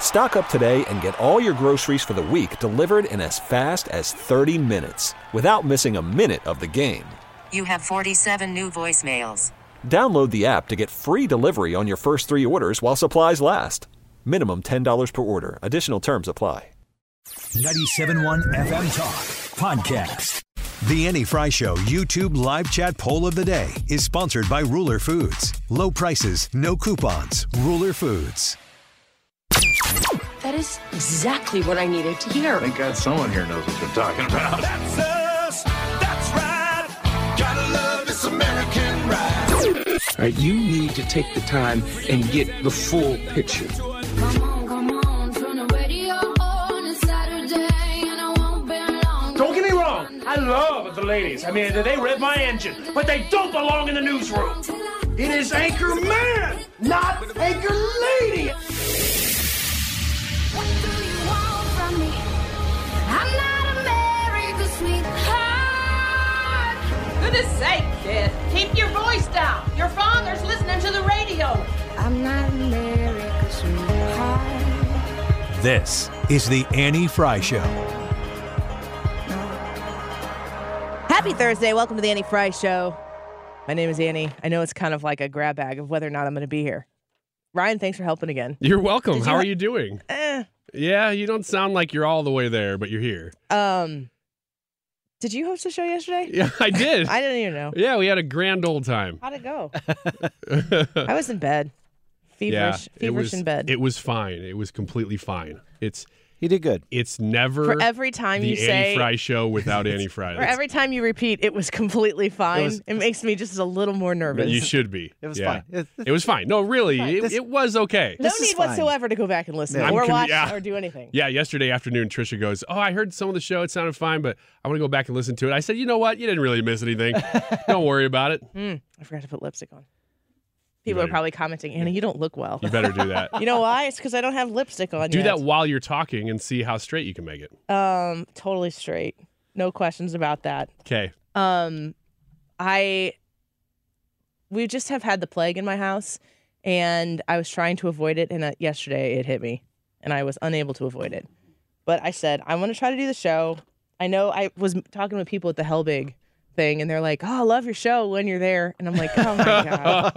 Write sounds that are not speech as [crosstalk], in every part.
Stock up today and get all your groceries for the week delivered in as fast as 30 minutes without missing a minute of the game. You have 47 new voicemails. Download the app to get free delivery on your first three orders while supplies last. Minimum $10 per order. Additional terms apply. 97.1 FM Talk Podcast. The Annie Frey Show YouTube live chat poll of the day is sponsored by Ruler Foods. Low prices, no coupons. Ruler Foods. That is exactly what I needed to hear. Thank God someone here knows what they're talking about. That's us. That's right. Gotta love this American ride. All right, you need to take the time and get the full picture. Don't get me wrong. I love the ladies. I mean, they rev my engine, but they don't belong in the newsroom. It is Anchor Man, not Anchor Lady. Goodness sake, kid. Keep your voice down. Your father's listening to the radio. I'm not America's sweetheart. This is the Annie Frey Show. Happy Thursday. Welcome to the Annie Frey Show. My name is Annie. I know it's kind of like a grab bag of whether or not I'm going to be here. Ryan, thanks for helping again. You're welcome. You How ha- are you doing? Eh, Yeah, you don't sound like you're all the way there, but you're here. um, did you host the show yesterday? [laughs] Yeah, I did. I didn't even know. yeah, we had a grand old time. How'd it go? [laughs] I was in bed, feverish, yeah, feverish was in bed. It was fine. It was completely fine. It's He did good. it's never For every time the you Annie say, Frey show without [laughs] Annie Frey. for every time you repeat, it was completely fine. It, was- makes me just a little more nervous. you should be. It was Yeah. fine. It- It was fine. No, really, it, This- it was okay. no need fine. whatsoever to go back and listen Yeah. or I'm watch yeah. or do anything. Yeah, yesterday afternoon, Trisha goes, "Oh, I heard some of the show. It sounded fine, but I want to go back and listen to it." I said, "You know what? You didn't really miss anything. [laughs] Don't worry about it. Mm, I forgot to put lipstick on. People are probably commenting, Anna, you don't look well. You better do that. [laughs] You know why? It's because I don't have lipstick on do yet. that while you're talking and see how straight you can make it." Um, totally straight. No questions about that. Okay. Um, I we just have had the plague in my house, and I was trying to avoid it. And uh, yesterday it hit me, and I was unable to avoid it. But I said I want to try to do the show. I know I was talking with people at the Hellbig thing, and they're like, "Oh, I love your show when you're there," and I'm like, "Oh my [laughs] god,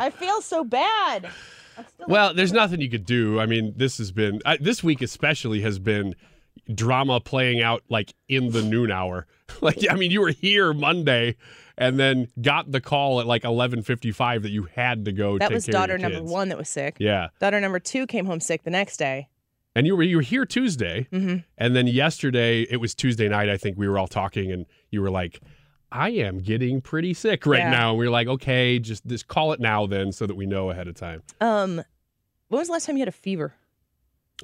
I feel so bad." I'm well, there's nothing you could do. I mean, this has been I, this week especially has been drama playing out like in the noon hour. [laughs] like, I mean, you were here Monday and then got the call at like 11:55 that you had to go. that take was care of daughter your number one that was sick. Yeah, Daughter number two came home sick the next day. and you were you were here Tuesday, hmm and then yesterday it was Tuesday night. I think we were all talking, and you were like. I am getting pretty sick right Yeah. now. And we were like, okay, just just call it now then so that we know ahead of time. Um, when was the last time you had a fever?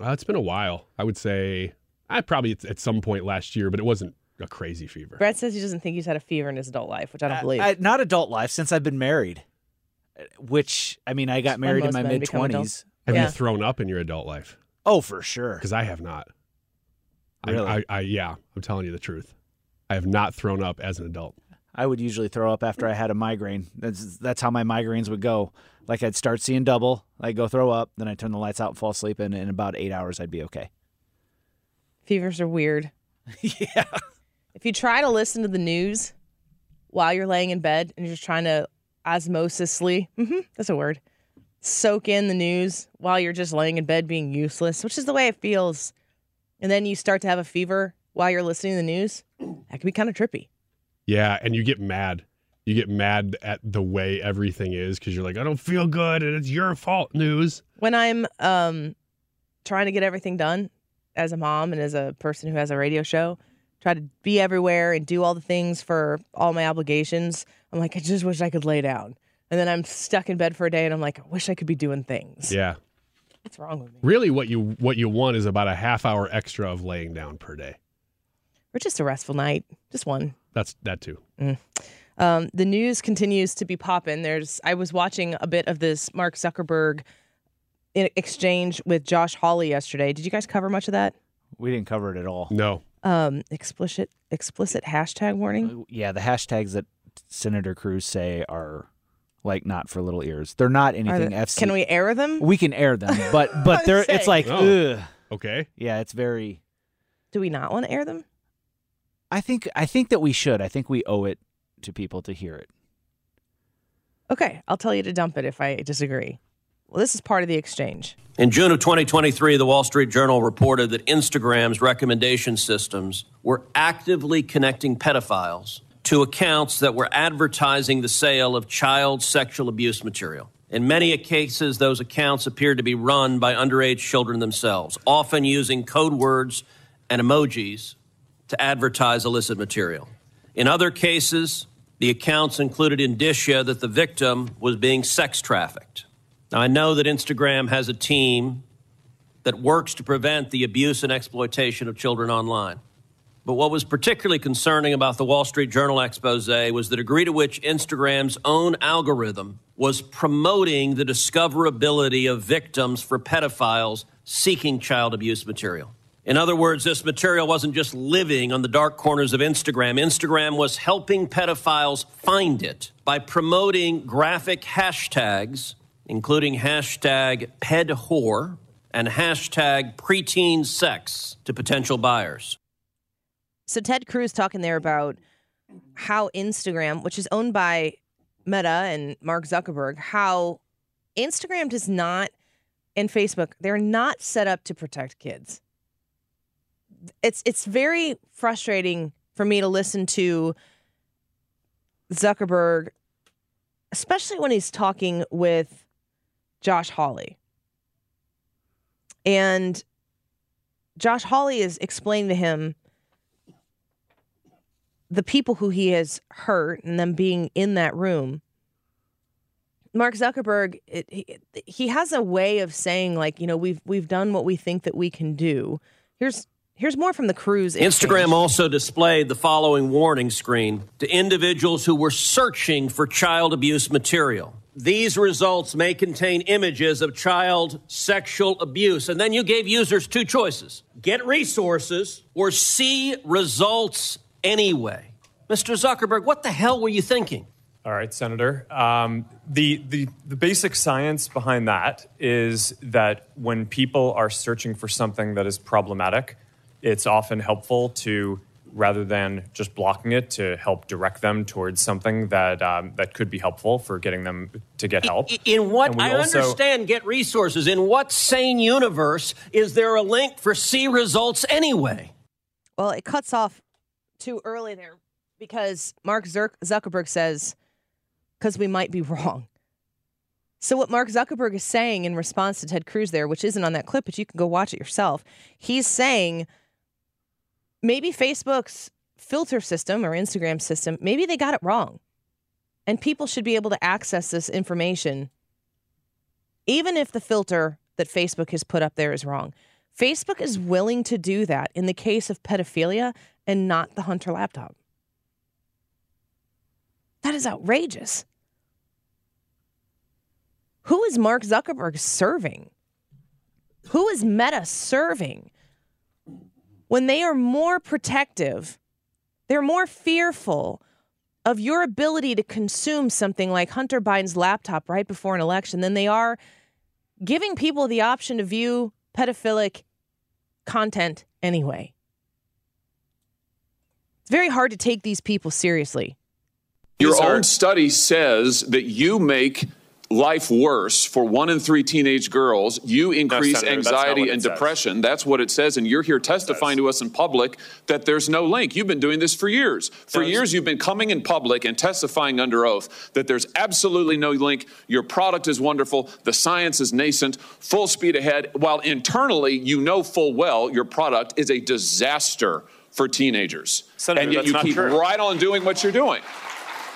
Uh, it's been a while. I would say I probably at, at some point last year, but it wasn't a crazy fever. Brad says he doesn't think he's had a fever in his adult life, which I don't believe. I, not adult life since I've been married. Which I mean, I got when married in my mid twenties. Have Yeah. you thrown up in your adult life? Oh, for sure. Because I have not. I- Really? I, I, yeah, I'm telling you the truth. I have not thrown up as an adult. I would usually throw up after I had a migraine. That's that's how my migraines would go. Like I'd start seeing double, I'd go throw up, then I'd turn the lights out and fall asleep, and in about eight hours I'd be okay. Fevers are weird. [laughs] yeah. If you try to listen to the news while you're laying in bed and you're just trying to osmosisly, hmm that's a word, soak in the news while you're just laying in bed being useless, which is the way it feels, and then you start to have a fever while you're listening to the news, that can be kind of trippy. Yeah, and you get mad You get mad at the way everything is because you're like, I don't feel good and it's your fault, news. When I'm um trying to get everything done as a mom and as a person who has a radio show, try to be everywhere and do all the things for all my obligations. I'm like, I just wish I could lay down. And then I'm stuck in bed for a day and I'm like, I wish I could be doing things. Yeah. What's wrong with me? Really, what you what you want is about a half hour extra of laying down per day. Or just a restful night. Just one. That's that too. Mm. Um, the news continues to be popping. There's I was watching a bit of this Mark Zuckerberg in exchange with Josh Hawley yesterday. Did you guys cover much of that? We didn't cover it at all. No. Um, explicit explicit hashtag warning. Yeah, the hashtags that Senator Cruz say are like not for little ears. They're not anything they- FC. can we air them? We can air them, but [laughs] but they're it's like Oh. ugh. Okay. Yeah, it's very. Do we not want to air them? I think I think that we should. I think we owe it to people to hear it. Okay, I'll tell you to dump it if I disagree. Well, this is part of the exchange. In June of 2023, the Wall Street Journal reported that Instagram's recommendation systems were actively connecting pedophiles to accounts that were advertising the sale of child sexual abuse material. In many cases, those accounts appeared to be run by underage children themselves, often using code words and emojis to advertise illicit material. In other cases, the accounts included indicia that the victim was being sex trafficked. Now, I know that Instagram has a team that works to prevent the abuse and exploitation of children online. But what was particularly concerning about the Wall Street Journal expose was the degree to which Instagram's own algorithm was promoting the discoverability of victims for pedophiles seeking child abuse material. In other words, this material wasn't just living on the dark corners of Instagram. Instagram was helping pedophiles find it by promoting graphic hashtags, including hashtag pedwhore and hashtag preteen sex to potential buyers. So Ted Cruz talking there about how Instagram, which is owned by Meta and Mark Zuckerberg, how Instagram does not and Facebook, they're not set up to protect kids. It's it's very frustrating for me to listen to Zuckerberg, especially when he's talking with Josh Hawley. And Josh Hawley is explaining to him the people who he has hurt and them being in that room. Mark Zuckerberg, it, he, he has a way of saying like, you know, we've we've done what we think that we can do. Here's here's more from the Cruz. Instagram also displayed the following warning screen to individuals who were searching for child abuse material. These results may contain images of child sexual abuse. And then you gave users two choices get resources or see results anyway. Mr. Zuckerberg, what the hell were you thinking? All right, Senator. Um, the, the, the basic science behind that is that when people are searching for something that is problematic, it's often helpful to, rather than just blocking it, to help direct them towards something that, um, that could be helpful for getting them to get help. In what I also- understand, get resources. In what sane universe is there a link for see results anyway? Well, it cuts off too early there because Mark Zuckerberg says, because we might be [laughs] wrong. So, what Mark Zuckerberg is saying in response to Ted Cruz there, which isn't on that clip, but you can go watch it yourself, he's saying maybe Facebook's filter system or Instagram system, maybe they got it wrong. And people should be able to access this information, even if the filter that Facebook has put up there is wrong. Facebook is willing to do that in the case of pedophilia and not the Hunter laptop. That is outrageous. Who is Mark Zuckerberg serving? Who is Meta serving? When they are more protective, they're more fearful of your ability to consume something like Hunter Biden's laptop right before an election than they are giving people the option to view pedophilic content anyway. It's very hard to take these people seriously. Your own study says that you make life worse for one in three teenage girls. You increase Senator, anxiety and says. depression. That's what it says. And you're here testifying to us in public that there's no link. You've been doing this for years. For There's- years, you've been coming in public and testifying under oath that there's absolutely no link. Your product is wonderful. The science is nascent, full speed ahead, while internally, you know full well your product is a disaster for teenagers. Senator, and yet you keep true. right on doing what you're doing.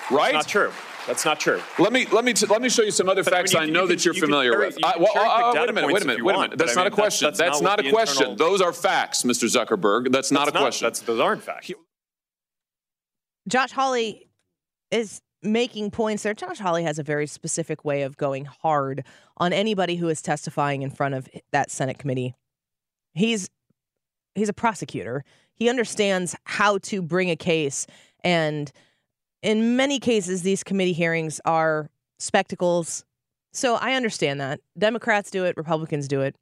Right? Not true. That's not true. Let me let me t- let me show you some other But, I facts mean, I know you that can- you're you familiar cherry- with. you I- can well, cherry-pick uh, wait a minute, wait a minute, wait a minute. That's not a mean, that's- question. that's That's, not not what a question. internal- Those are facts, Mr. Zuckerberg. That's not a That's question. That's those aren't facts. Josh Hawley is making points there. Josh Hawley has a very specific way of going hard on anybody who is testifying in front of that Senate committee. He's he's a prosecutor. He understands how to bring a case and in many cases these committee hearings are spectacles. So I understand that. Democrats do it, Republicans do it.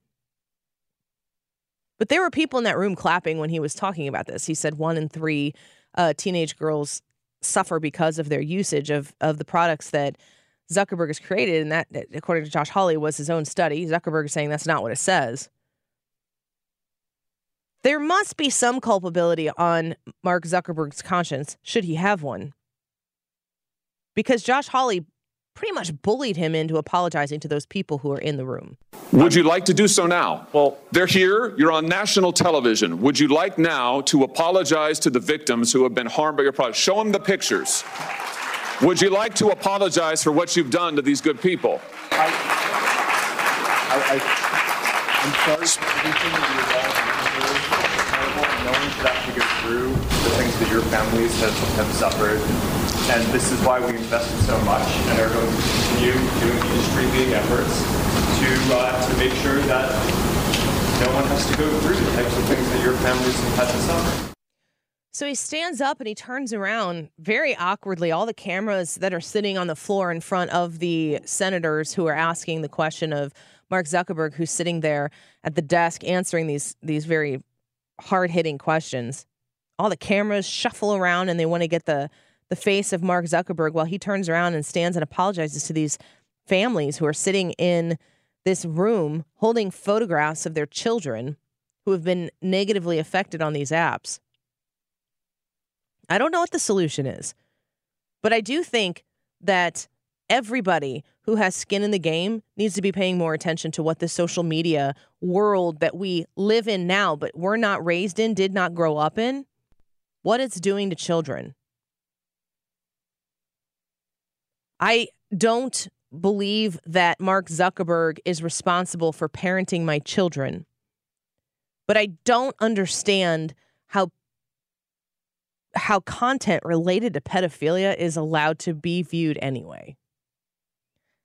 But there were people in that room clapping when he was talking about this. He said one in three uh, teenage girls suffer because of their usage of of the products that Zuckerberg has created, and that, according to Josh Hawley, was his own study. Zuckerberg is saying that's not what it says. There must be some culpability on Mark Zuckerberg's conscience, should he have one, because Josh Hawley pretty much bullied him into apologizing to those people who are in the room. Would you like to do so now? Well, they're here. You're on national television. Would you like now to apologize to the victims who have been harmed by your product? Show them the pictures. Would you like to apologize for what you've done to these good people? I, I, I'm sorry for everything that you've all been through. No one should have to go through the things that your families have, have suffered. And this is why we invested so much and are going to continue doing industry-leading efforts to, uh, to make sure that no one has to go through the types of things that your families have had to suffer. So he stands up and he turns around very awkwardly. All the cameras that are sitting on the floor in front of the senators who are asking the question of Mark Zuckerberg, who's sitting there at the desk answering these these very hard hitting questions. All the cameras shuffle around and they want to get the the face of Mark Zuckerberg while he turns around and stands and apologizes to these families who are sitting in this room holding photographs of their children who have been negatively affected on these apps. I don't know what the solution is, but I do think that everybody who has skin in the game needs to be paying more attention to what the social media world that we live in now, but we're not raised in, did not grow up in, what it's doing to children. I don't believe that Mark Zuckerberg is responsible for parenting my children, but I don't understand how how content related to pedophilia is allowed to be viewed anyway.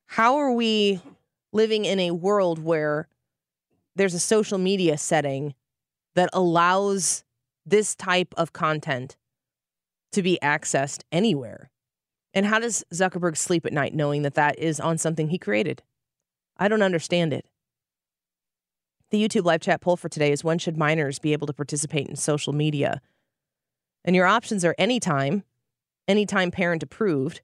How are we living in a world where there's a social media setting that allows this type of content to be accessed anywhere? And how does Zuckerberg sleep at night knowing that that is on something he created? I don't understand it. The YouTube live chat poll for today is when should minors be able to participate in social media? And your options are anytime, anytime parent approved,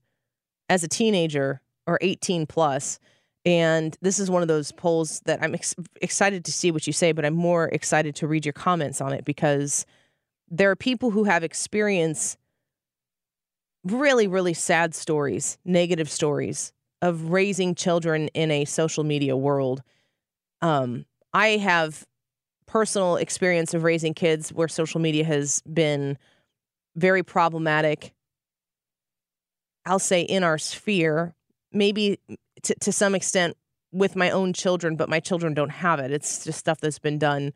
as a teenager or 18 plus. And this is one of those polls that I'm ex- excited to see what you say, but I'm more excited to read your comments on it because there are people who have experience really, really sad stories, negative stories of raising children in a social media world. Um, I have personal experience of raising kids where social media has been very problematic. I'll say in our sphere, maybe to, to some extent with my own children, but my children don't have it. It's just stuff that's been done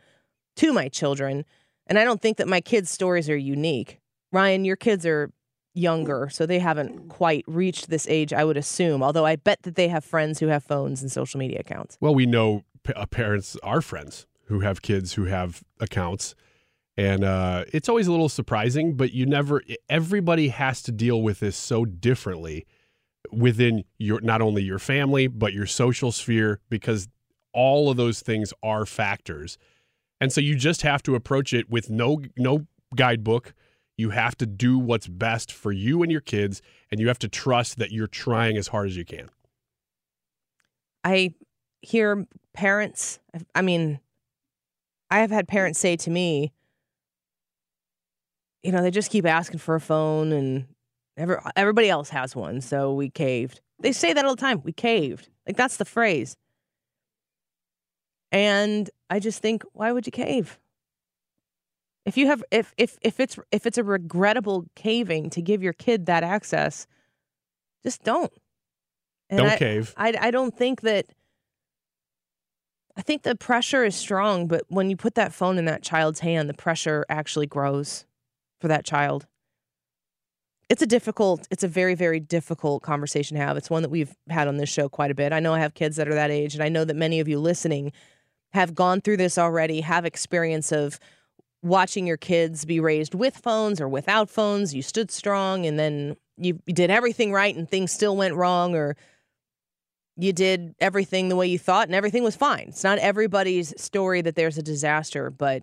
to my children. And I don't think that my kids' stories are unique. Ryan, your kids are younger, so they haven't quite reached this age, I would assume. Although I bet that they have friends who have phones and social media accounts. Well, we know p- uh, parents, are friends who have kids who have accounts. And uh, it's always a little surprising, but you never, everybody has to deal with this so differently within your, not only your family, but your social sphere, because all of those things are factors. And so you just have to approach it with no, no guidebook. You have to do what's best for you and your kids, and you have to trust that you're trying as hard as you can. I hear parents, I mean, I have had parents say to me, you know, they just keep asking for a phone and every, everybody else has one, so we caved. They say that all the time. We caved. Like that's the phrase. And I just think, why would you cave? If you have if if if it's if it's a regrettable caving to give your kid that access, just don't. And Don't I, cave. I I don't think that I think the pressure is strong, but when you put that phone in that child's hand, the pressure actually grows for that child. It's a difficult, it's a very, very difficult conversation to have. It's one that we've had on this show quite a bit. I know I have kids that are that age, and I know that many of you listening have gone through this already, have experience of watching your kids be raised with phones or without phones. You stood strong and then you, did everything right and things still went wrong, or you did everything the way you thought and everything was fine. It's not everybody's story that there's a disaster, but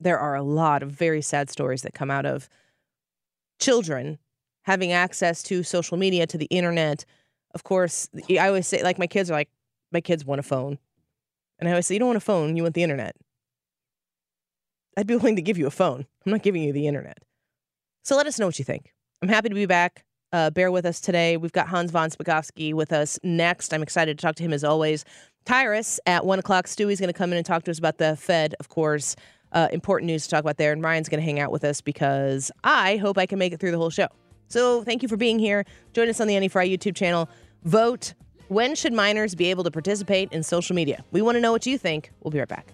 there are a lot of very sad stories that come out of children having access to social media, to the internet. Of course, I always say, like, my kids are like, my kids want a phone. And I always say, you don't want a phone, you want the internet. I'd be willing to give you a phone. I'm not giving you the internet. So let us know what you think. I'm happy to be back. Uh, bear with us today. We've got Hans von Spakovsky with us next. I'm excited to talk to him as always. Tyrus at one o'clock. Stewie's going to come in and talk to us about the Fed, of course. Uh, important news to talk about there. And Ryan's going to hang out with us because I hope I can make it through the whole show. So thank you for being here. Join us on the Annie Frey YouTube channel. Vote. When should minors be able to participate in social media? We want to know what you think. We'll be right back.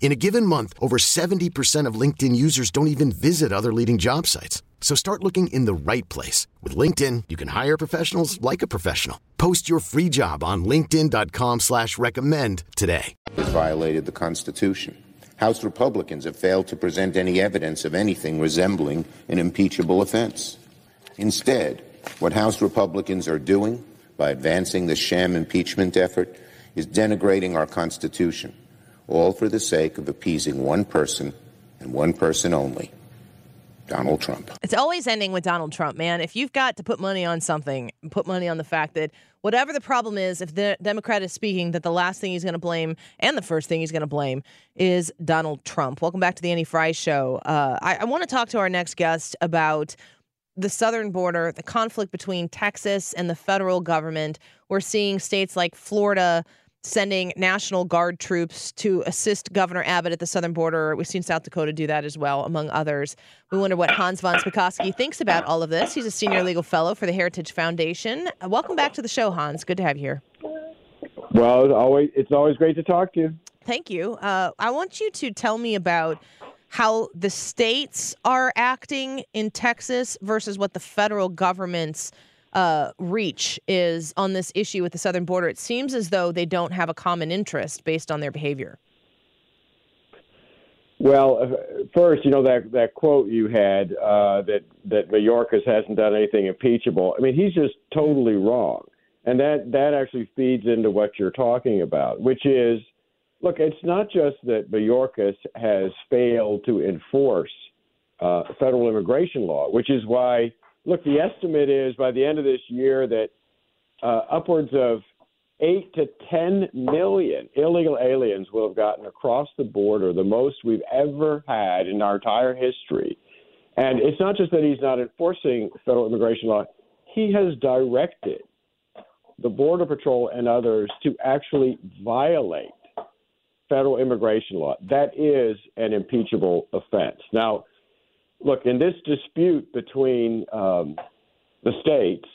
In a given month, over 70% of LinkedIn users don't even visit other leading job sites. So start looking in the right place. With LinkedIn, you can hire professionals like a professional. Post your free job on linkedin.com slash recommend today. has violated the Constitution. House Republicans have failed to present any evidence of anything resembling an impeachable offense. Instead, what House Republicans are doing by advancing the sham impeachment effort is denigrating our Constitution, all for the sake of appeasing one person and one person only Donald Trump. It's always ending with Donald Trump, man. If you've got to put money on something, put money on the fact that whatever the problem is, if the Democrat is speaking, that the last thing he's going to blame and the first thing he's going to blame is Donald Trump. Welcome back to the Annie Frey Show. Uh, I, I want to talk to our next guest about the southern border, the conflict between Texas and the federal government. We're seeing states like Florida sending National Guard troops to assist Governor Abbott at the southern border. We've seen South Dakota do that as well, among others. We wonder what Hans von Spakovsky thinks about all of this. He's a senior legal fellow for the Heritage Foundation. Welcome back to the show, Hans. Good to have you here. Well, it's always it's always great to talk to you. Thank you. Uh, I want you to tell me about how the states are acting in Texas versus what the federal government's uh, reach is on this issue with the southern border. It seems as though they don't have a common interest based on their behavior. Well, uh, first, you know that that quote you had uh, that that Mayorkas hasn't done anything impeachable. I mean, he's just totally wrong, and that that actually feeds into what you're talking about, which is look, it's not just that Mayorkas has failed to enforce uh, federal immigration law, which is why, look, the estimate is by the end of this year that uh, upwards of eight to 10 million illegal aliens will have gotten across the border, the most we've ever had in our entire history. And it's not just that he's not enforcing federal immigration law, he has directed the Border Patrol and others to actually violate federal immigration law. That is an impeachable offense. Now, look, in this dispute between um, the states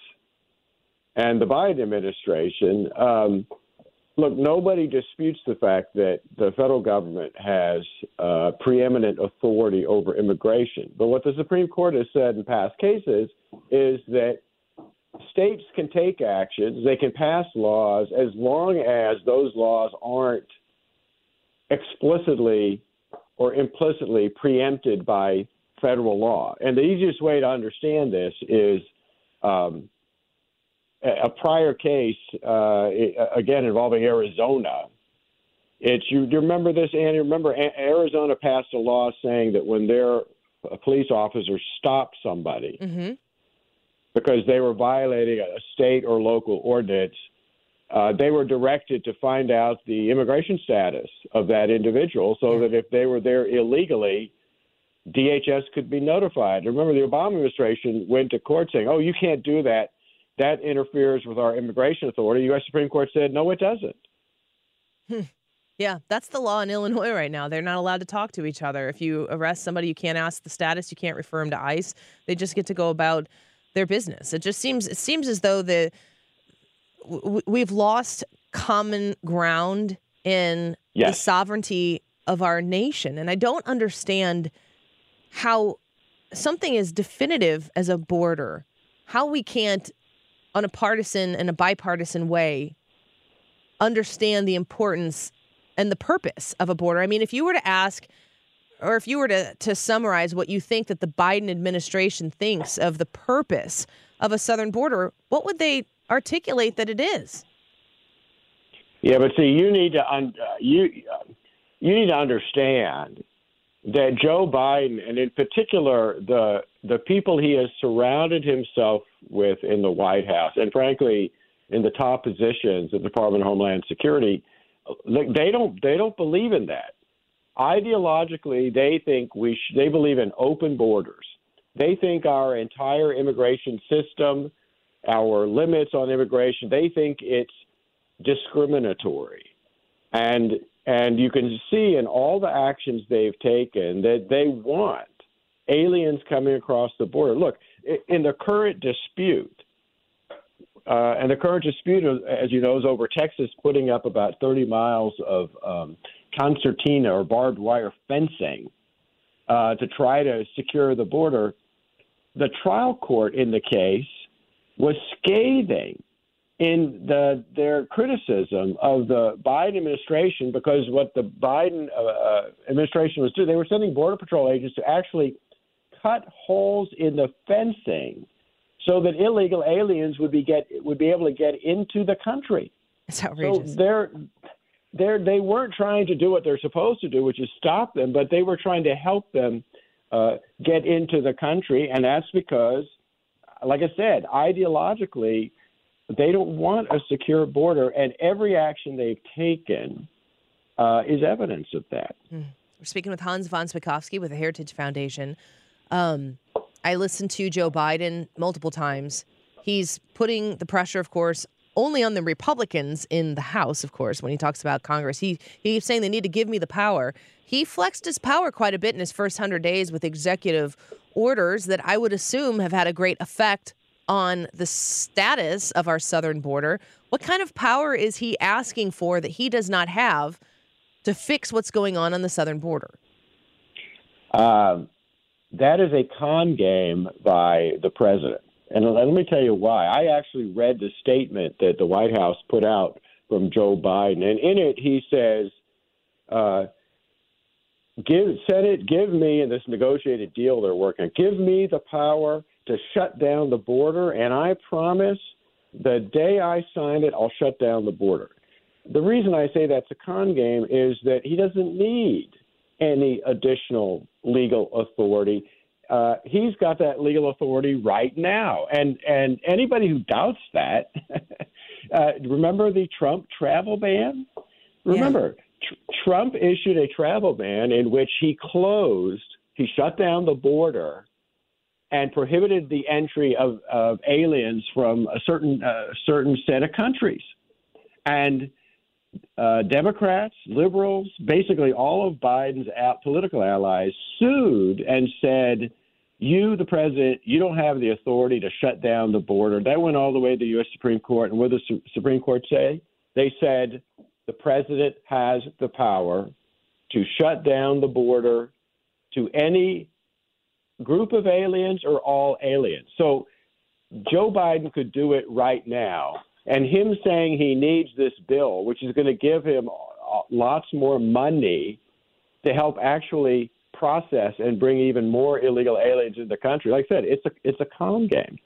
and the Biden administration, um, look, nobody disputes the fact that the federal government has uh, preeminent authority over immigration. But what the Supreme Court has said in past cases is that states can take actions, they can pass laws as long as those laws aren't explicitly or implicitly preempted by federal law. And the easiest way to understand this is um, a prior case, uh, again involving Arizona. It's you. You remember this, Annie? Remember Arizona passed a law saying that when their police officers stop somebody mm-hmm. because they were violating a state or local ordinance, uh, they were directed to find out the immigration status of that individual so that if they were there illegally, DHS could be notified. Remember, the Obama administration went to court saying, oh, you can't do that. That interferes with our immigration authority. The U.S. Supreme Court said, no, it doesn't. Hmm. Yeah, that's the law in Illinois right now. They're not allowed to talk to each other. If you arrest somebody, you can't ask the status, you can't refer them to ICE. They just get to go about their business. It just seems it seems as though the we've lost common ground in yes. the sovereignty of our nation. And I don't understand how something as definitive as a border, how we can't, on a partisan and a bipartisan way, understand the importance and the purpose of a border. I mean, if you were to ask, or if you were to, to summarize what you think that the Biden administration thinks of the purpose of a southern border, what would they articulate that it is. Yeah, but see, you need to un- uh, you uh, you need to understand that Joe Biden, and in particular the the people he has surrounded himself with in the White House, and frankly, in the top positions of the Department of Homeland Security, they don't they don't believe in that. Ideologically, they think we sh- they believe in open borders. They think our entire immigration system our limits on immigration. They think it's discriminatory, and and you can see in all the actions they've taken that they want aliens coming across the border. Look, in the current dispute, uh, and the current dispute, as you know, is over Texas putting up about 30 miles of um, concertina or barbed wire fencing uh, to try to secure the border. The trial court in the case was scathing in the their criticism of the Biden administration because what the Biden uh, uh, administration was doing, they were sending border patrol agents to actually cut holes in the fencing so that illegal aliens would be get would be able to get into the country. It's outrageous. So they're they're they weren't trying to do what they're supposed to do, which is stop them, but they were trying to help them uh, get into the country, and that's because like I said, ideologically, they don't want a secure border, and every action they've taken uh, is evidence of that. Mm. We're speaking with Hans von Spakovsky with the Heritage Foundation. Um, I listened to Joe Biden multiple times. He's putting the pressure, of course, only on the Republicans in the House, of course, when he talks about Congress. He, he keeps saying they need to give me the power. He flexed his power quite a bit in his first 100 days with executive orders that I would assume have had a great effect on the status of our southern border. What kind of power is he asking for that he does not have to fix what's going on on the southern border? Uh, that is a con game by the president. And let me tell you why. I actually read the statement that the White House put out from Joe Biden, and in it he says, uh, "Give Senate, give me in this negotiated deal they're working, give me the power to shut down the border, and I promise the day I sign it, I'll shut down the border." the reason I say that's a con game is that he doesn't need any additional legal authority. Uh, he's got that legal authority right now, and and anybody who doubts that, [laughs] uh, remember the Trump travel ban. Remember, tr- Trump issued a travel ban in which he closed, he shut down the border, and prohibited the entry of, of aliens from a certain uh, certain set of countries, and uh, Democrats, liberals, basically all of Biden's political allies sued and said, "You, the president, you don't have the authority to shut down the border." That went all the way to the U.S. Supreme Court, and what did the Su- Supreme Court say? They said the president has the power to shut down the border to any group of aliens or all aliens. So Joe Biden could do it right now. And him saying he needs this bill, which is going to give him uh, lots more money to help actually process and bring even more illegal aliens into the country. Like I said, it's a it's a con game.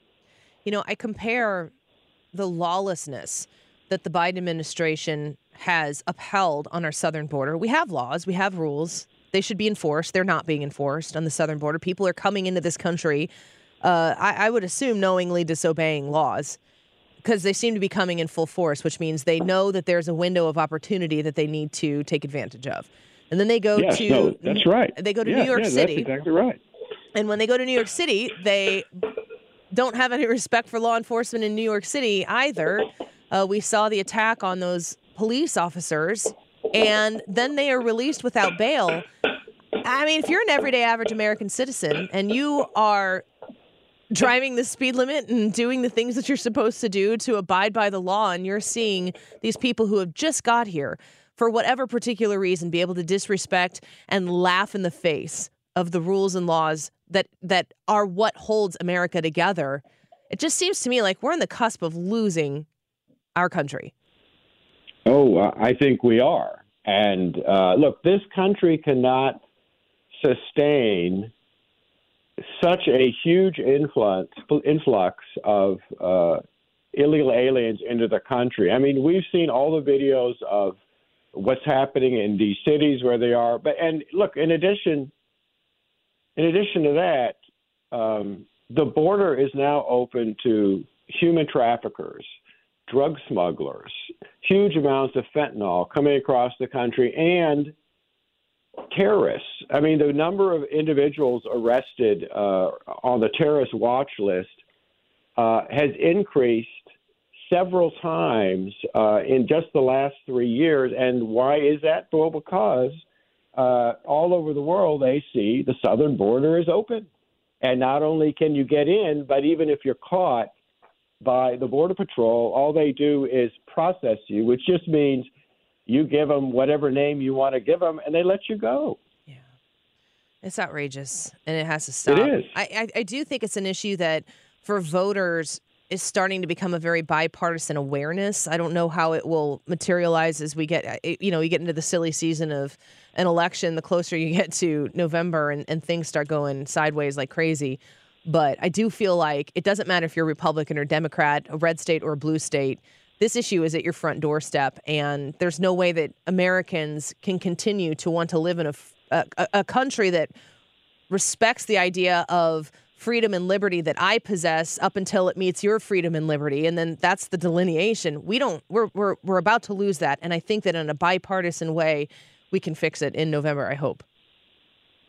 You know, I compare the lawlessness that the Biden administration has upheld on our southern border. We have laws, we have rules. They should be enforced. They're not being enforced on the southern border. People are coming into this country, uh, I, I would assume, knowingly disobeying laws because they seem to be coming in full force, which means they know that there's a window of opportunity that they need to take advantage of. And then they go yes, to no, that's right. They go to Yeah, New York yeah, City. That's exactly right. And when they go to New York City, they don't have any [laughs] respect for law enforcement in New York City either. Uh, we saw the attack on those police officers, and then they are released without bail. I mean, if you're an everyday average American citizen and you are driving the speed limit and doing the things that you're supposed to do to abide by the law, and you're seeing these people who have just got here for whatever particular reason be able to disrespect and laugh in the face of the rules and laws that that are what holds America together. It just seems to me like we're on the cusp of losing our country. Oh, I think we are. And uh, look, this country cannot sustain such a huge influx influx of uh, illegal aliens into the country. I mean, we've seen all the videos of what's happening in these cities where they are. But and look, in addition, in addition to that, um, the border is now open to human traffickers, drug smugglers, huge amounts of fentanyl coming across the country, and terrorists. I mean, the number of individuals arrested uh, on the terrorist watch list uh, has increased several times uh, in just the last three years. And why is that? Well, because uh, all over the world they see the southern border is open. And not only can you get in, but even if you're caught by the Border Patrol, all they do is process you, which just means you give them whatever name you want to give them, and they let you go. Yeah, it's outrageous, and it has to stop. is. I, I, I do think it's an issue that for voters is starting to become a very bipartisan awareness. I don't know how it will materialize as we get, uh, you know, you get into the silly season of an election. The closer you get to November, and, and things start going sideways like crazy. But I do feel like it doesn't matter if you're Republican or Democrat, a red state or a blue state. This issue is at your front doorstep, and there's no way that Americans can continue to want to live in a a country that respects the idea of freedom and liberty that I possess up until it meets your freedom and liberty and then that's the delineation. We don't we're we're we're about to lose that and I think that in a bipartisan way we can fix it in November, I hope.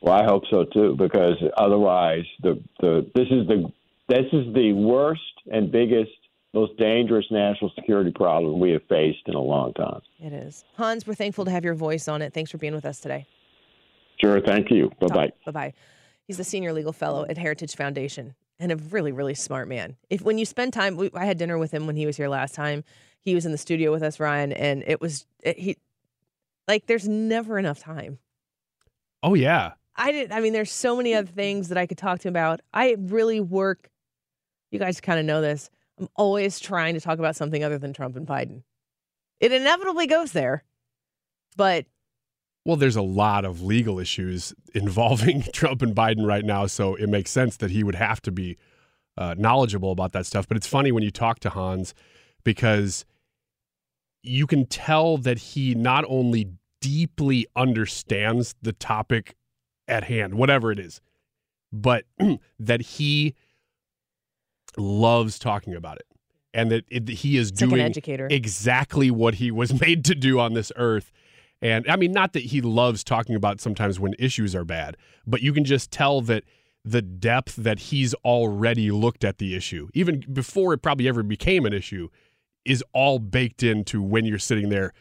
Well, I hope so too, because otherwise, the the this is the this is the worst and biggest, most dangerous national security problem we have faced in a long time. It is. Hans, we're thankful to have your voice on it. Thanks for being with us today. Sure, thank you. Bye bye. Bye bye. He's a senior legal fellow at Heritage Foundation and a really, really smart man. If when you spend time, we, I had dinner with him when he was here last time. He was in the studio with us, Ryan, and it was it, he like there's never enough time. Oh yeah. I didn't. I mean, there's so many other things that I could talk to him about. I really work. You guys kind of know this. I'm always trying to talk about something other than Trump and Biden. It inevitably goes there, but Well, there's a lot of legal issues involving [laughs] Trump and Biden right now, so it makes sense that he would have to be uh, knowledgeable about that stuff. But it's funny when you talk to Hans because you can tell that he not only deeply understands the topic at hand, whatever it is, but [clears throat] that he loves talking about it and that it, he is like an doing educator. exactly what he was [laughs] made to do on this earth. And I mean, not that he loves talking about sometimes when issues are bad, but you can just tell that the depth that he's already looked at the issue, even before it probably ever became an issue, is all baked into when you're sitting there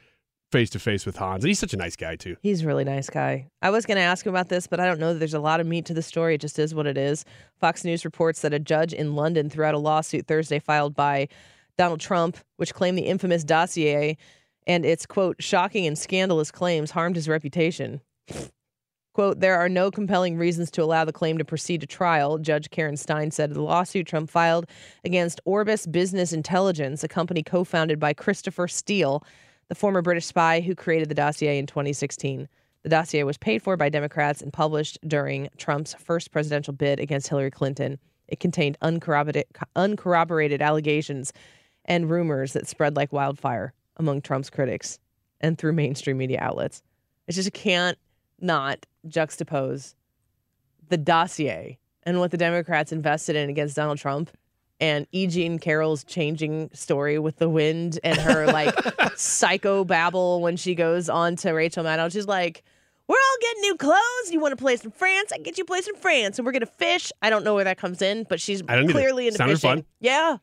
face to face with Hans. He's such a nice guy, too. He's a really nice guy. I was going to ask him about this, but I don't know that there's a lot of meat to the story. It just is what it is. Fox News reports that a judge in London threw out a lawsuit Thursday filed by Donald Trump, which claimed the infamous dossier and its, quote, shocking and scandalous claims harmed his reputation. Quote, there are no compelling reasons to allow the claim to proceed to trial, Judge Karen Steyn said the lawsuit Trump filed against Orbis Business Intelligence, a company co founded by Christopher Steele, the former British spy who created the dossier in 2016. The dossier was paid for by Democrats and published during Trump's first presidential bid against Hillary Clinton. It contained uncorroborated, allegations and rumors that spread like wildfire among Trump's critics and through mainstream media outlets. It just can't not juxtapose the dossier and what the Democrats invested in against Donald Trump and E. Jean Carroll's changing story with the wind and her like [laughs] psycho babble when she goes on to Rachel Maddow. She's like, We're all getting new clothes. You want to place in France? I can get you a place in France. And we're gonna fish. I don't know where that comes in, but she's I don't clearly into Sounded fishing. fun. Yeah.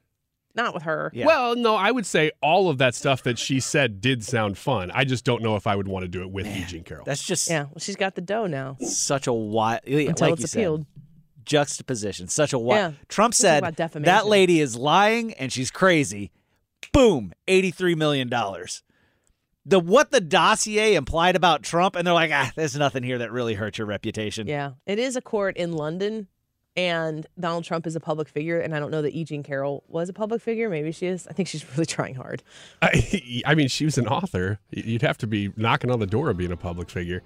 Not with her. Well, no, I would say all of that stuff that she said did sound fun. I just don't know if I would want to do it with Eugene Carroll. That's just Yeah. Well, she's got the dough now. such a wild, Until like it's you said, appealed. Juxtaposition. Such a wild. Yeah. Trump Let's said that lady is lying and she's crazy. Boom, eighty-three million dollars. The what the dossier implied about Trump, and they're like, ah, there's nothing here that really hurts your reputation. Yeah. It is a court in London and Donald Trump is a public figure, and I don't know that E. Jean Carroll was a public figure. Maybe she is. I think she's [laughs] really trying hard. I, I mean, she was an author. You'd have to be knocking on the door of being a public figure.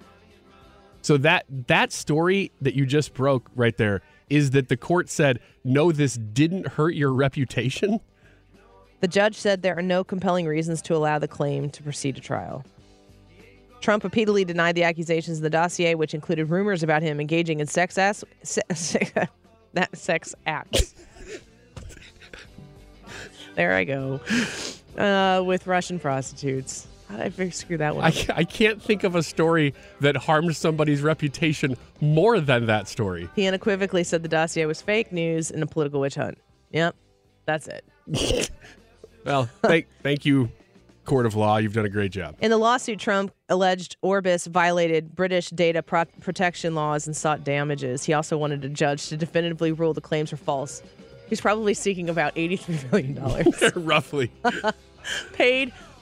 So that that story that you just broke right there is that the court said, "No, this didn't hurt your reputation." The judge said there are no compelling reasons to allow the claim to proceed to trial. Trump repeatedly denied the accusations in the dossier, which included rumors about him engaging in sex ass, se- se- [laughs] that sex acts. [laughs] there I go. Uh, with Russian prostitutes. How did I screw that one I, I can't think of a story that harmed somebody's reputation more than that story. He unequivocally said the dossier was fake news and a political witch hunt. Yep, that's it. [laughs] Well, thank thank you, court of law. You've done a great job. In the lawsuit, Trump alleged Orbis violated British data pro- protection laws and sought damages. He also wanted a judge to definitively rule the claims were false. He's probably seeking about $83 million. [laughs] Roughly. [laughs] Paid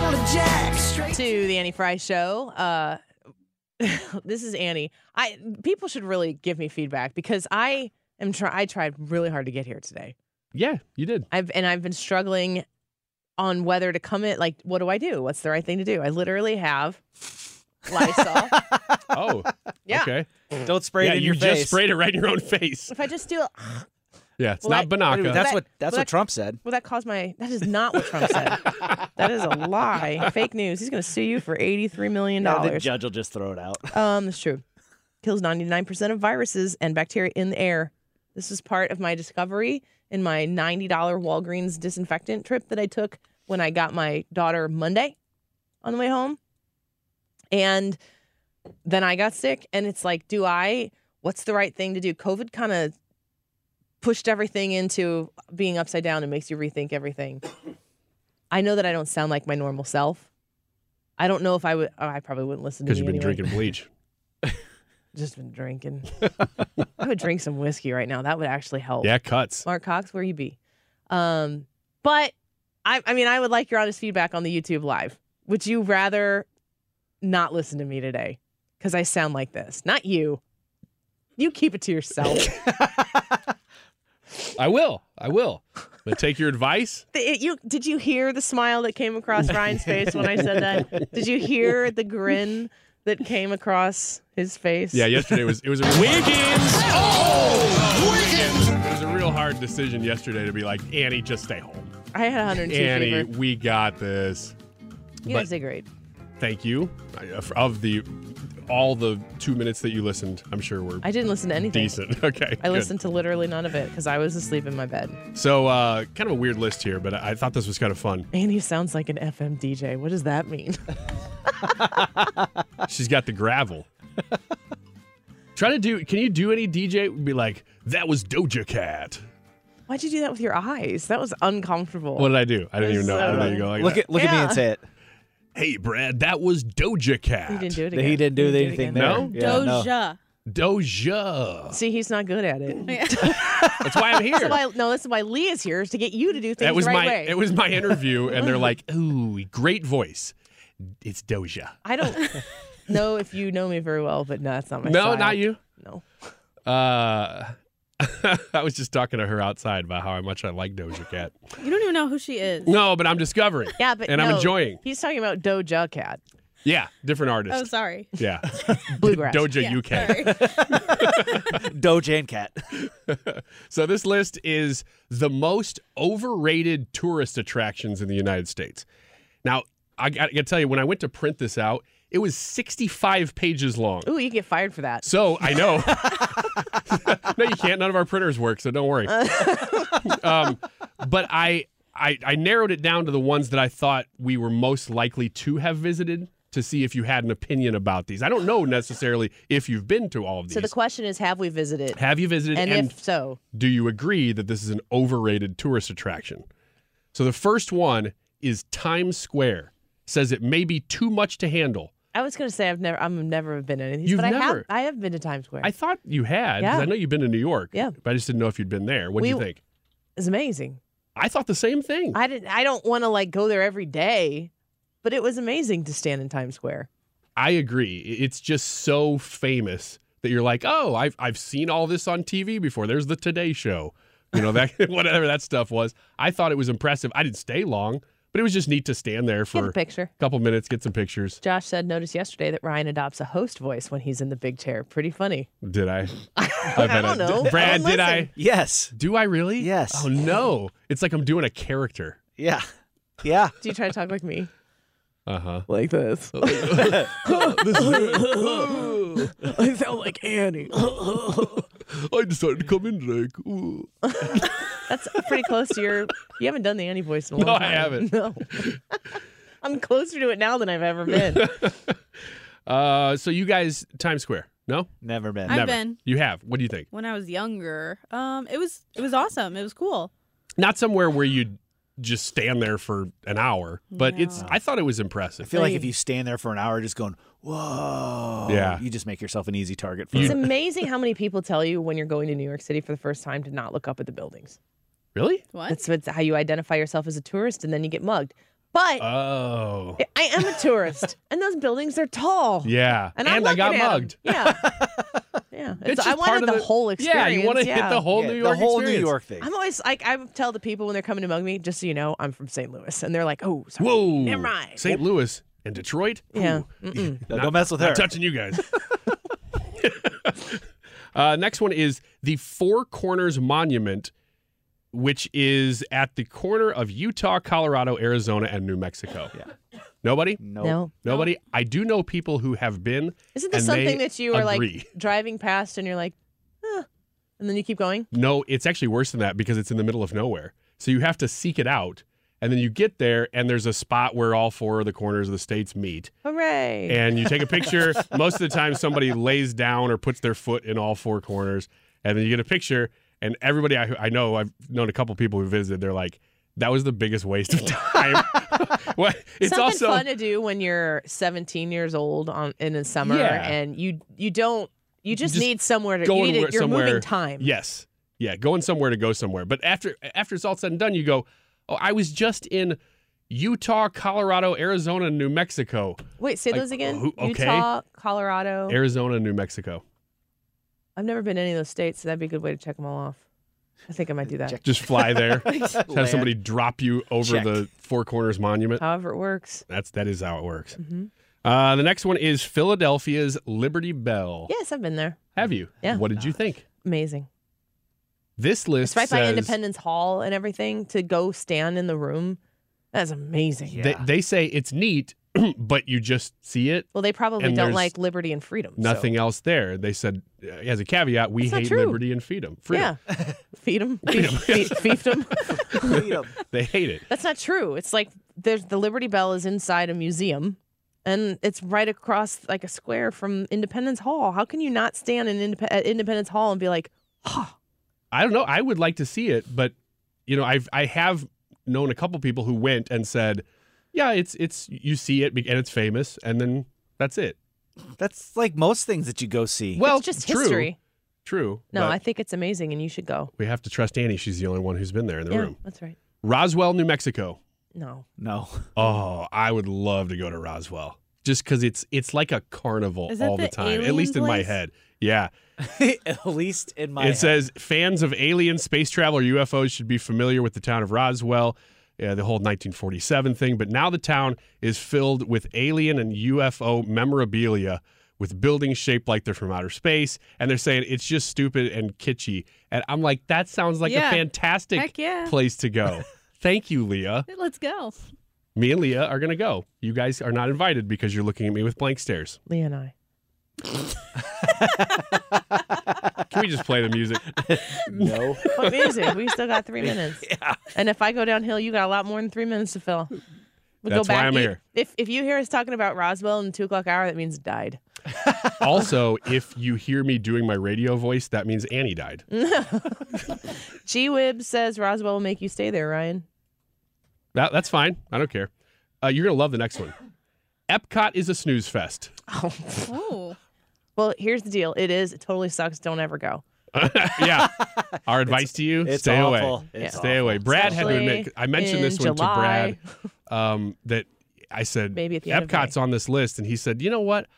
Welcome back to the Annie Frey Show. Uh, [laughs] this is Annie. I people should really give me feedback because I am try. I tried really hard to get here today. Yeah, you did. I've and I've been struggling on whether to come in. Like, what do I do? What's the right thing to do? I literally have Lysol. [laughs] Oh, Yeah. okay. [laughs] Don't spray yeah, it in you your just face. sprayed it right in your own face. if I just do it, Yeah, it's Will not that- Banaka. That's that- what that's will what that- Trump said. Well, that caused my? That is not what Trump said. [laughs] that is a lie. Fake news. He's going to sue you for eighty three million Yeah, the judge will just throw it out. [laughs] Um, that's true. Kills 99% of viruses and bacteria in the air. This is part of my discovery in my $90 Walgreens disinfectant trip that I took when I got my daughter Monday on the way home. And then I got sick. And it's like, do I, what's the right thing to do? COVID kind of pushed everything into being upside down and makes you rethink everything. [coughs] I know that I don't sound like my normal self. I don't know if I would, oh, I probably wouldn't listen to me. Because you've been anyway. drinking bleach. [laughs] [laughs] Just been drinking. [laughs] I would drink some whiskey right now. That would actually help. Yeah, cuts. Mark Cox, where you be? Um, but I, I mean, I would like your honest feedback on the YouTube live. Would you rather not listen to me today because I sound like this? Not you. You keep it to yourself. I will. I will. I'm take your advice. [laughs] The- it- you did you hear the smile that came across [laughs] Ryan's face when I said that? Did you hear the grin that came across his face? Yeah, yesterday was it was a Wiggins. Oh, Wiggins! It was a real hard decision yesterday to be like Annie, just stay home. I had 102 Annie, fever. we got this. You But guys did great. thank you uh, of the all the two minutes that you listened. I'm sure were I didn't listen to anything. decent. [laughs] Okay, I good. listened to literally none of it because I was asleep in my bed. So, uh, kind of a weird list here, but I thought this was kind of fun. Annie sounds like an FM DJ. What does that mean? [laughs] She's got the gravel. Try to do. Can you do any DJ? Be like, that was Doja Cat. Why'd you do that with your eyes? That was uncomfortable. What did I do? I didn't even know. So- I didn't even go like look that. at look at me and say it. Hey, Brad, that was Doja Cat. He didn't do it He didn't do He anything it there. No? Yeah, no. Doja. Doja. See, he's not good at it. [laughs] That's why I'm here. That's why, no, that's why Lee is here is to get you to do things That was the right my way. it was my interview, [laughs] and they're like, "Ooh, great voice." It's Doja. I don't [laughs] know if you know me very well, but no, that's not my no, style. not you. No. Uh, [laughs] I was just talking to her outside about how much I like Doja Cat. You don't even know who she is. No, but I'm discovering. Yeah, but and I'm enjoying. He's talking about Doja Cat. Yeah, different oh, artist. Oh, sorry. Yeah, [laughs] Bluegrass. Doja Yeah, UK. [laughs] Doja and Cat. So this list is the most overrated tourist attractions in the United States. Now, I got to tell you, when I went to print this out, it was 65 pages long. Ooh, you can get fired for that. So I know. [laughs] [laughs] no, you can't. None of our printers work, so don't worry. [laughs] um, but I, I, I narrowed it down to the ones that I thought we were most likely to have visited to see if you had an opinion about these. I don't know necessarily if you've been to all of these. So the question is, have we visited? have you visited? and, if so, do you agree that this is an overrated tourist attraction? So the first one is Times Square. Says it may be too much to handle. I was going to say I've never, I've never been to any of these, You've but I have, never- I have been to Times Square. I thought you had, 'cause Yeah. I know you've been to New York. Yeah. But I just didn't know if you'd been there. What do you We- think? It's amazing. I thought the same thing. I didn't. I don't want to like go there every day, but it was amazing to stand in Times Square. I agree. It's just so famous that you're like, oh, I've I've seen all this on TV before. There's the Today Show, you know that [laughs] whatever that stuff was. I thought it was impressive. I didn't stay long, but it was just neat to stand there for a picture. a couple minutes, get some pictures. Josh said, notice yesterday that Ryan adopts a host voice when he's in the big chair. Pretty funny. Did I? [laughs] I don't know. Brad, Don't did I? Yes. Do I really? Yes. Oh no! It's like I'm doing a character. Yeah. Yeah. Do you try to talk like me? Uh huh. Like this. [laughs] [laughs] I sound like Annie. I decided to come in today. Ooh. That's pretty close to your. You haven't done the Annie voice in a long No, I haven't. [laughs] No. I'm closer to it now than I've ever been. [laughs] Uh, so you guys, Times Square? No, never been. I've Never. been. You have. What do you think? When I was younger, um, it was it was awesome. It was cool. Not somewhere where you just stand there for an hour, but it's. I thought it was impressive. I feel like if you stand there for an hour just going, whoa, Yeah. you just make yourself an easy target for It's amazing how many people tell you when you're going to New York City for the first time to not look up at the buildings. Really? What? That's what's how you identify yourself as a tourist, and then you get mugged. But Oh. I am a tourist, [laughs] and those buildings are tall. Yeah. And, And, I'm got looking at 'em. mugged. Yeah. [laughs] Yeah. It's It's- I just part wanted of the, the- whole experience. Yeah, you wanna hit the whole New York the whole experience. I'm always like, I tell the people when they're coming to mug me, just so you know, I'm from St. Louis, and they're like, oh, sorry. Whoa. never mind. St. Louis and Detroit? Yeah. [laughs] Don't mess with not her. touching you guys. uh, next one is the Four Corners Monument, which is at the corner of Utah, Colorado, Arizona, and New Mexico. Yeah. Nobody? No. No. Nobody? I do know people who have been. Isn't this and something they that you are agree. like driving past and you're like, huh, and then you keep going? No, it's actually worse than that because it's in the middle of nowhere. So you have to seek it out. And then you get there, and there's a spot where all four of the corners of the states meet. Hooray. And you take a [laughs] picture. Most of the time, somebody lays down or puts their foot in all four corners. And then you get a picture. And everybody I, I know, I've known a couple people who visited, they're like, that was the biggest waste of [laughs] time. [laughs] what? It's Something also. fun to do when you're 17 years old on in the summer, Yeah. and you you don't you just, just need somewhere to you it, you're somewhere- moving time. Yes. Yeah, going somewhere to go somewhere. But after after it's all said and done, you go, oh, I was just in Utah, Colorado, Arizona, New Mexico. Wait, say Like, those again. okay. Utah, Colorado. Arizona, New Mexico. I've never been to any of those states, so that'd be a good way to check them all off. I think I might do that. Just fly [laughs] there. Just have somebody drop you over Check. the Four Corners Monument. However it works. That's that is how it works. Mhm. Uh, the next one is Philadelphia's Liberty Bell. Yes, I've been there. Have you? Yeah. What did you think? Amazing. This list It's right by says Independence Hall and everything. To go stand in the room, that's amazing. they, they say it's neat, [clears throat] but you just see it. well, they probably don't like liberty and freedom. so- Nothing else there. They said, uh, as a caveat, we That's hate true. liberty and freedom. Freedom. Yeah. [laughs] Feed them. Feed, feed, fiefdom. [laughs] They hate it. That's not true. It's like there's the Liberty Bell is inside a museum, and it's right across like a square from Independence Hall. How can you not stand in Indep- at Independence Hall and be like, I don't know. I would like to see it, but you know, I've I have known a couple people who went and said, "Yeah, it's it's you see it and it's famous, and then that's it." That's like most things that you go see. Well, it's just true, history? True. No, I think it's amazing, and you should go. we have to trust Annie. She's the only one who's been there in the yeah, room. that's right. Roswell, New Mexico. No, No. Oh, I would love to go to Roswell. Just because it's it's like a carnival all the, the time, at alien least in my head. Yeah, [laughs] At least in my it head. says fans of alien, space travel, or UFOs should be familiar with the town of Roswell, yeah, the whole 1947 thing. But now the town is filled with alien and UFO memorabilia with buildings shaped like they're from outer space. And they're saying it's just stupid and kitschy. And I'm like, that sounds like Yeah. a fantastic yeah. place to go. [laughs] Thank you, Leah. Let's go. Me and Leah are going to go. You guys are not invited because you're looking at me with blank stares. Leah and I. Can we just play the music? [laughs] no. What music? We still got three minutes. [laughs] Yeah. And if I go downhill, you got a lot more than three minutes to fill. We'll That's go why back. I'm here. If if you hear us talking about Roswell in the two o'clock hour, that means it died. [laughs] also, if you hear me doing my radio voice, that means Annie died. G Wib says Roswell will make you stay there, Ryan. That, that's fine. I don't care. Uh, you're going to love the next one. Epcot is a snooze fest. Oh. Well, here's the deal. It is. It totally sucks. Don't ever go. [laughs] yeah. Our advice to you: it's stay away. It's stay away. Brad had to Especially admit. I mentioned this in one July. to Brad. [laughs] Um, that I said Maybe at the end of Epcot's on this list, and he said, "You know what?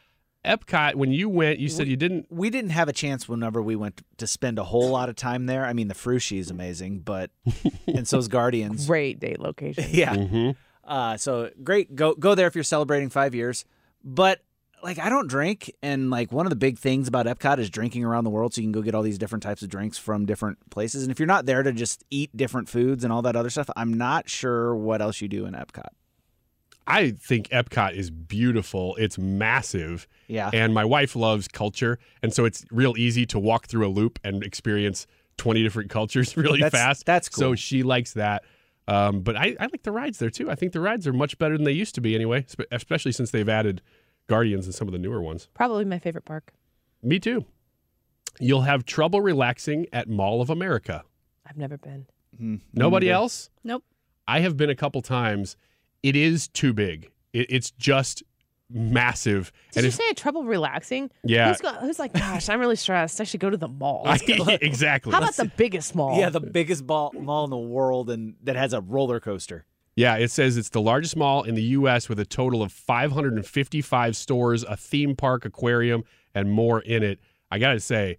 Epcot. When you went, you said you didn't. We didn't have a chance whenever we went to spend a whole lot of time there. I mean, the Frushi is amazing, but [laughs] and so so's Guardians. Great date location. Yeah. Mm-hmm. Uh, so great. Go go there if you're celebrating five years. But like I don't drink, and like one of the big things about Epcot is drinking around the world, so you can go get all these different types of drinks from different places. And if you're not there to just eat different foods and all that other stuff, I'm not sure what else you do in Epcot. I think Epcot is beautiful. It's massive. Yeah. And my wife loves culture. And so it's real easy to walk through a loop and experience 20 different [laughs] cultures [laughs] really That's- fast. that's cool. So she likes that. Um, but I, I like the rides there too. I think the rides are much better than they used to be anyway, especially since they've added Guardians and some of the newer ones. Probably my favorite park. Me too. You'll have trouble relaxing at Mall of America. I've never been. Hmm. Nobody else? Nope. I have been a couple times. It is too big. It, it's just massive. Did and you if- say I trouble relaxing? Yeah. Who's, got, who's like, gosh, I'm really stressed. I should go to the mall. [laughs] I- exactly. How about the biggest mall? Yeah, the biggest ball, mall in the world, and that has a roller coaster. Yeah, it says it's the largest mall in the U.S. with a total of 555 stores, a theme park, aquarium, and more in it. I got to say,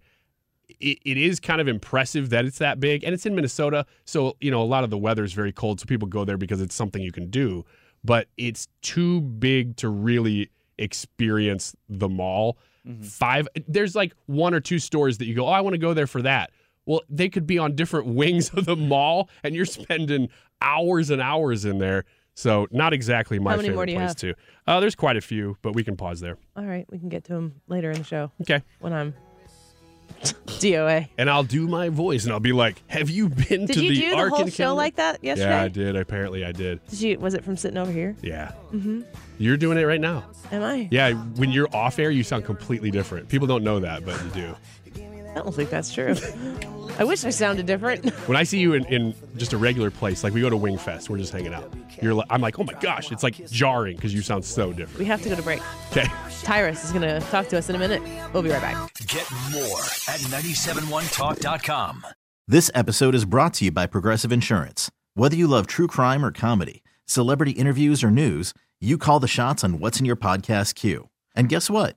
it, it is kind of impressive that it's that big, and it's in Minnesota. So, you know, a lot of the weather is very cold, so people go there because it's something you can do. But it's too big to really experience the mall. Mm-hmm. Five, there's like one or two stores that you go, oh, I want to go there for that. Well, they could be on different [laughs] wings of the mall, and you're spending hours and hours in there. So, not exactly my How many favorite more do you place have? too. Uh, there's quite a few, but we can pause there. All right, we can get to them later in the show. Okay. When I'm DOA. And I'll do my voice, and I'll be like, "Have you been Did to you the do the Ark whole show Calendar?" like that yesterday? Yeah, I did. Apparently, I did. Did you? Was it from sitting over here? Yeah, Mm-hmm. you're doing it right now. Am I? Yeah, when you're off air, you sound completely different. People don't know that, but you do. I don't think that's true. I wish I sounded different. [laughs] When I see you in, in just a regular place, like we go to Wing Fest, we're just hanging out. You're, li- I'm like, oh my gosh, it's like jarring because you sound so different. we have to go to break. Okay. Tyrus is going to talk to us in a minute. We'll be right back. Get more at 971talk.com. This episode is brought to you by Progressive Insurance. Whether you love true crime or comedy, celebrity interviews or news, you call the shots on what's in your podcast queue. And guess what?